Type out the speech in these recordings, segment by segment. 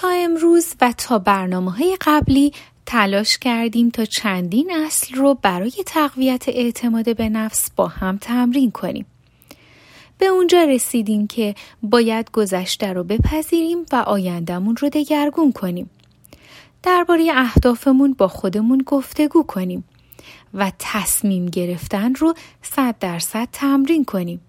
تا امروز و تا برنامه های قبلی تلاش کردیم تا چندین اصل رو برای تقویت اعتماد به نفس با هم تمرین کنیم. به اونجا رسیدیم که باید گذشته رو بپذیریم و آیندهمون رو دگرگون کنیم. درباره اهدافمون با خودمون گفتگو کنیم و تصمیم گرفتن رو صد درصد تمرین کنیم.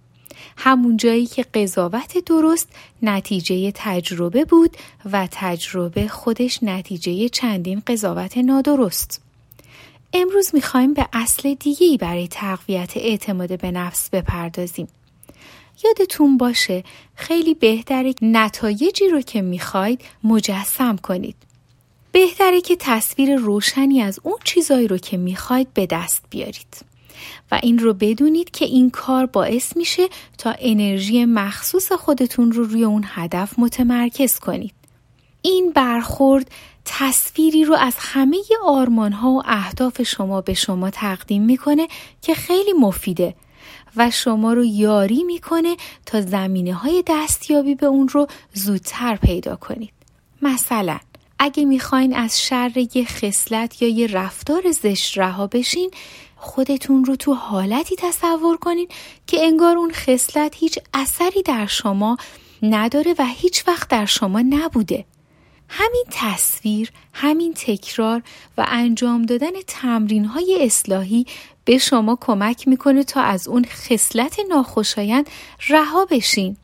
همون جایی که قضاوت درست نتیجه تجربه بود و تجربه خودش نتیجه چندین قضاوت نادرست. امروز می‌خوایم به اصل دیگهی برای تقویت اعتماد به نفس بپردازیم. یادتون باشه خیلی بهتره نتایجی رو که می‌خواید مجسم کنید. بهتره که تصویر روشنی از اون چیزایی رو که می‌خواید به دست بیارید. و این رو بدونید که این کار باعث میشه تا انرژی مخصوص خودتون رو روی اون هدف متمرکز کنید. این برخورد تصویری رو از همه آرمان ها و اهداف شما به شما تقدیم می‌کنه که خیلی مفیده و شما رو یاری می‌کنه تا زمینه های دستیابی به اون رو زودتر پیدا کنید. مثلا اگه می‌خواین از شر یه خصلت یا یه رفتار زشت رها بشین خودتون رو تو حالتی تصور کنین که انگار اون خصلت هیچ اثری در شما نداره و هیچ وقت در شما نبوده. همین تصویر، همین تکرار و انجام دادن تمرین های اصلاحی به شما کمک می‌کنه تا از اون خصلت ناخوشایند رها بشین.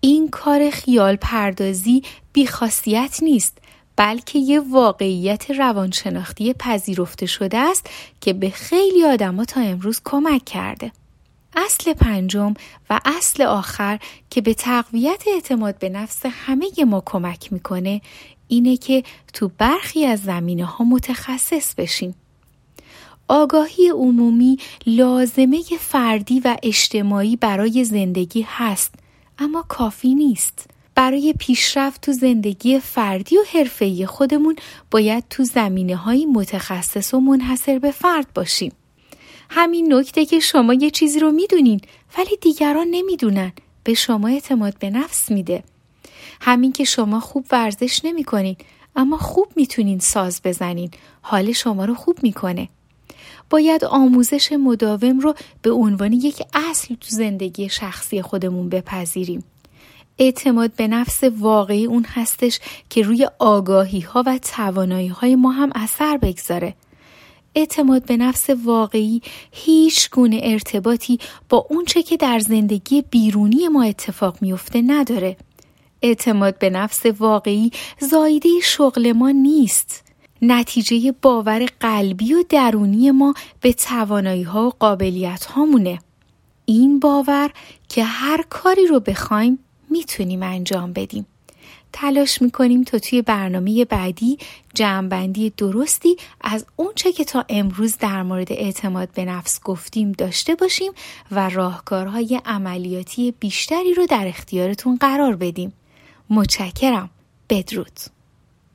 این کار خیال پردازی بیخاصیت نیست بلکه یه واقعیت روانشناختی پذیرفته شده است که به خیلی آدما تا امروز کمک کرده. اصل پنجم و اصل آخر که به تقویت اعتماد به نفس همه ما کمک می‌کنه اینه که تو برخی از زمینه ها متخصص بشیم. آگاهی عمومی لازمه فردی و اجتماعی برای زندگی هست اما کافی نیست. برای پیشرفت تو زندگی فردی و حرفه‌ای خودمون باید تو زمینه های متخصص و منحصر به فرد باشیم. همین نکته که شما یه چیزی رو می‌دونین ولی دیگران نمی‌دونن به شما اعتماد به نفس میده. همین که شما خوب ورزش نمی‌کنین اما خوب می‌تونین ساز بزنین حال شما رو خوب می‌کنه. باید آموزش مداوم رو به عنوان یک اصل تو زندگی شخصی خودمون بپذیریم. اعتماد به نفس واقعی اون هستش که روی آگاهی ها و توانایی های ما هم اثر بگذاره. اعتماد به نفس واقعی هیچ گونه ارتباطی با اونچه که در زندگی بیرونی ما اتفاق میفته نداره. اعتماد به نفس واقعی زایده شغل ما نیست. نتیجه باور قلبی و درونی ما به توانایی ها و قابلیت هامونه. این باور که هر کاری رو بخوایم می‌تونیم انجام بدیم. تلاش می‌کنیم تا توی برنامه بعدی جمعبندی درستی از اونچه که تا امروز در مورد اعتماد به نفس گفتیم داشته باشیم و راهکارهای عملیاتی بیشتری رو در اختیارتون قرار بدیم. متشکرم. بدرود.